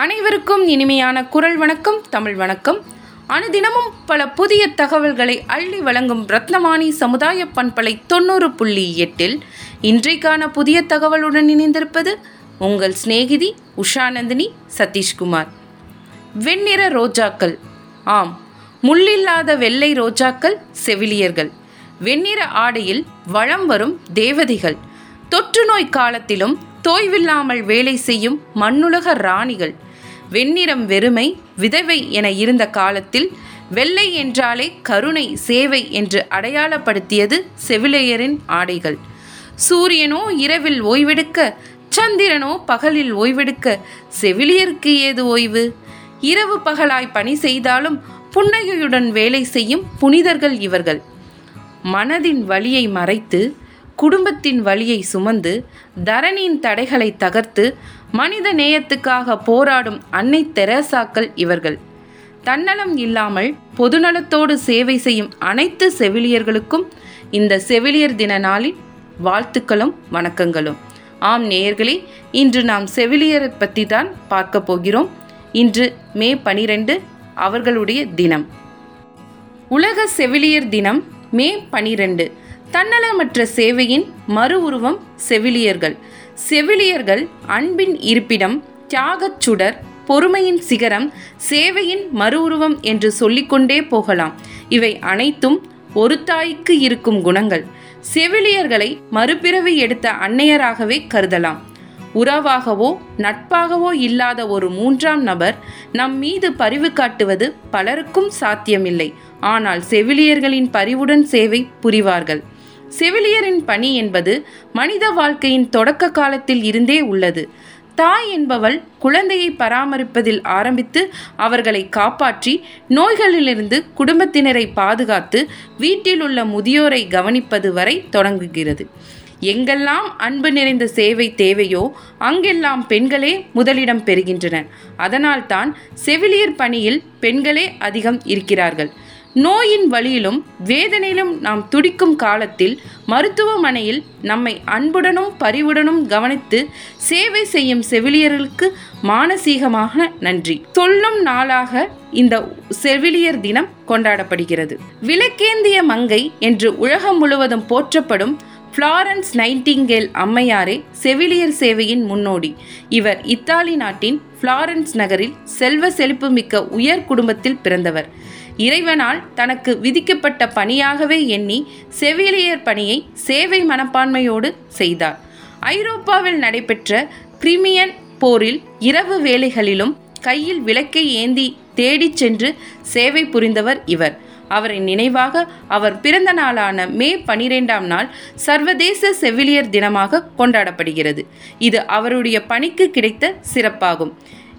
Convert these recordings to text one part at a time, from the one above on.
அனைவருக்கும் இனிமையான குரல் வணக்கம் தமிழ் வணக்கம். அனுதினமும் பல புதிய தகவல்களை அள்ளி வழங்கும் ரத்னவாணி சமுதாய பண்பலை தொண்ணூறு புள்ளி எட்டில் இன்றைக்கான புதிய தகவலுடன் இணைந்திருப்பது உங்கள் சிநேகிதி உஷாநந்தினி சதீஷ்குமார். வெண்ணிற ரோஜாக்கள். ஆம் முள்ளில்லாத வெள்ளை ரோஜாக்கள் செவிலியர்கள். வெண்ணிற ஆடையில் வளம் வரும் தேவதைகள். தொற்று நோய் காலத்திலும் தோய்வில்லாமல் வேலை செய்யும் மண்ணுலக ராணிகள். வெண்ணிறம் வெறுமை விதவை என இருந்த காலத்தில் வெள்ளை என்றாலே கருணை சேவை என்று அடையாளப்படுத்தியது செவிலியரின் ஆடைகள். சூரியனோ இரவில் ஓய்வெடுக்க சந்திரனோ பகலில் ஓய்வெடுக்க செவிலியருக்கு ஏது ஓய்வு? இரவு பகலாய் பணி செய்தாலும் புன்னகையுடன் வேலை செய்யும் புனிதர்கள் இவர்கள். மனதின் வழியை மறைத்து குடும்பத்தின் வழியை சுமந்து தரணியின் தடைகளை தகர்த்து மனித நேயத்துக்காக போராடும் அன்னை தெரசாக்கள் இவர்கள். தன்னலம் இல்லாமல் பொதுநலத்தோடு சேவை செய்யும் அனைத்து செவிலியர்களுக்கும் இந்த செவிலியர் தின நாளின் வாழ்த்துக்களும் வணக்கங்களும். ஆம் நேயர்களே இன்று நாம் செவிலியரை பற்றி தான் பார்க்க போகிறோம். இன்று மே பனிரெண்டு அவர்களுடைய தினம். உலக செவிலியர் தினம் மே பனிரெண்டு. தன்னலமற்ற சேவையின் மறு உருவம் செவிலியர்கள். செவிலியர்கள் அன்பின் இருப்பிடம் தியாகச் சுடர் பொறுமையின் சிகரம் சேவையின் மறு உருவம் என்று சொல்லிக்கொண்டே போகலாம். இவை அனைத்தும் ஒரு தாய்க்கு இருக்கும் குணங்கள். செவிலியர்களை மறுபிறவி எடுத்த அன்னையராகவே கருதலாம். உறவாகவோ நட்பாகவோ இல்லாத ஒரு மூன்றாம் நபர் நம் மீது பரிவு காட்டுவது பலருக்கும் சாத்தியமில்லை. ஆனால் செவிலியர்களின் பரிவுடன் சேவை புரிவார்கள். செவிலியரின் பணி என்பது மனித வாழ்க்கையின் தொடக்க காலத்தில் இருந்தே உள்ளது. தாய் என்பவள் குழந்தையை பராமரிப்பதில் ஆரம்பித்து அவர்களை காப்பாற்றி நோய்களிலிருந்து குடும்பத்தினரை பாதுகாத்து வீட்டில் உள்ள முதியோரை கவனிப்பது வரை தொடங்குகிறது. எங்கெல்லாம் அன்பு நிறைந்த சேவை தேவையோ அங்கெல்லாம் பெண்களே முதலிடம் பெறுகின்றனர் அதனால்தான் செவிலியர் பணியில் பெண்களே அதிகம் இருக்கிறார்கள். நோயின் வழியிலும் வேதனையிலும் நாம் துடிக்கும் காலத்தில் மருத்துவமனையில் நம்மை அன்புடனும் பரிவுடனும் கவனித்து சேவை செய்யும் செவிலியர்களுக்கு மானசீகமாக நன்றி. சொல்லும் நாளாக இந்த செவிலியர் தினம் கொண்டாடப்படுகிறது. விளக்கேந்திய மங்கை என்று உலகம் முழுவதும் போற்றப்படும் ஃப்ளாரன்ஸ் நைட்டிங்கேல் அம்மையாரே செவிலியர் சேவையின் முன்னோடி. இவர் இத்தாலி நாட்டின் ஃப்ளாரன்ஸ் நகரில் செல்வ செழிப்புமிக்க உயர் குடும்பத்தில் பிறந்தவர். இறைவனால் தனக்கு விதிக்கப்பட்ட பணியாகவே எண்ணி செவிலியர் பணியை சேவை மனப்பான்மையோடு செய்தார். ஐரோப்பாவில் நடைபெற்ற கிரிமியன் போரில் இரவு வேலைகளிலும் கையில் விளக்கை ஏந்தி தேடிச் சென்று சேவை புரிந்தவர் இவர். அவரின் நினைவாக அவர் பிறந்த நாளான மே பனிரெண்டாம் நாள் சர்வதேச செவிலியர் தினமாக கொண்டாடப்படுகிறது. இது அவருடைய பணிக்கு கிடைத்த சிறப்பாகும்.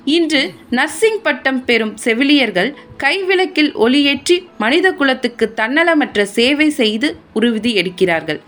இன்று நர்சிங் பட்டம் பெறும் செவிலியர்கள் கைவிளக்கில் ஒளியேற்றி மனித குலத்துக்கு தன்னலமற்ற சேவை செய்து உறுதி எடுக்கிறார்கள்.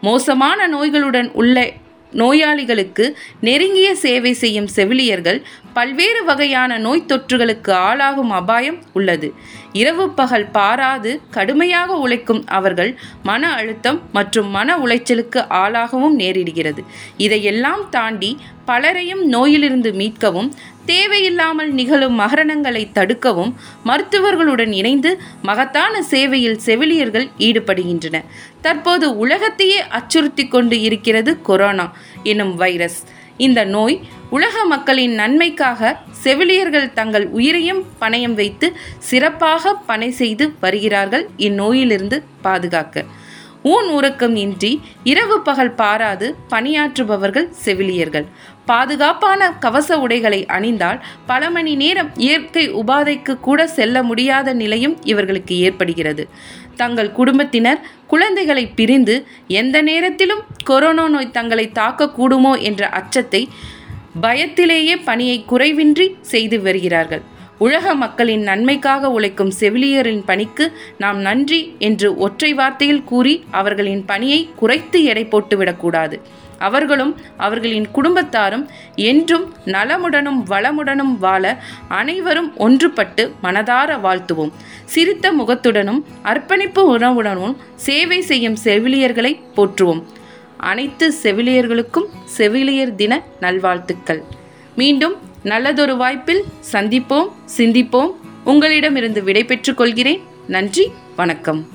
மோசமான நோய்களுடன் உள்ள நோயாளிகளுக்கு நெருங்கிய சேவை செய்யும் செவிலியர்கள் பல்வேறு வகையான நோய் தொற்றுகளுக்கு ஆளாகும் அபாயம் உள்ளது. இரவு பகல் பாராது கடுமையாக உழைக்கும் அவர்கள் மன அழுத்தம் மற்றும் மன உளைச்சலுக்கு ஆளாகவும் நேரிடுகிறது. இதையெல்லாம் தாண்டி பலரையும் நோயிலிருந்து மீட்கவும் தேவையில்லாமல் நிகழும் மகரணங்களை தடுக்கவும் மருத்துவர்களுடன் இணைந்து மகத்தான சேவையில் செவிலியர்கள் ஈடுபடுகின்றனர் தற்போது உலகத்தையே அச்சுறுத்தி கொண்டு இருக்கிறது கொரோனா எனும் வைரஸ். இந்த நோய் உலக மக்களின் நன்மைக்காக செவிலியர்கள் தங்கள் உயிரையும் பணயம் வைத்து சிறப்பாக பணி செய்து வருகிறார்கள் இந்நோயிலிருந்து பாதுகாக்க. ஊன் உறக்கம் இன்றி இரவு பகல் பாராது பணியாற்றுபவர்கள் செவிலியர்கள். பாதுகாப்பான கவச உடைகளை அணிந்தால் பல மணி நேரம் இயற்கை உபாதைக்கு கூட செல்ல முடியாத நிலையும் இவர்களுக்கு ஏற்படுகிறது. தங்கள் குடும்பத்தினர் குழந்தைகளை பிரிந்து எந்த நேரத்திலும் கொரோனா நோய் தங்களை தாக்கக்கூடுமோ என்ற அச்சத்தை பயத்திலேயே பணியை குறைவின்றி செய்து வருகிறார்கள். உலக மக்களின் நன்மைக்காக உழைக்கும் செவிலியரின் பணிக்கு நாம் நன்றி என்று ஒற்றை வார்த்தையில் கூறி அவர்களின் பணியை குறைத்து எடை போட்டுவிடக்கூடாது. அவர்களும் அவர்களின் குடும்பத்தாரும் என்றும் நலமுடனும் வளமுடனும் வாழ அனைவரும் ஒன்றுபட்டு மனதார வாழ்த்துவோம். சிரித்த முகத்துடனும் அர்ப்பணிப்பு உணவுடனும் சேவை செய்யும் செவிலியர்களை போற்றுவோம். அனைத்து செவிலியர்களுக்கும் செவிலியர் தின நல்வாழ்த்துக்கள். மீண்டும் நல்லதொரு வாய்ப்பில் சந்திப்போம் சிந்திப்போம். உங்களிடமிருந்து விடை பெற்றுக் கொள்கிறேன். நன்றி வணக்கம்.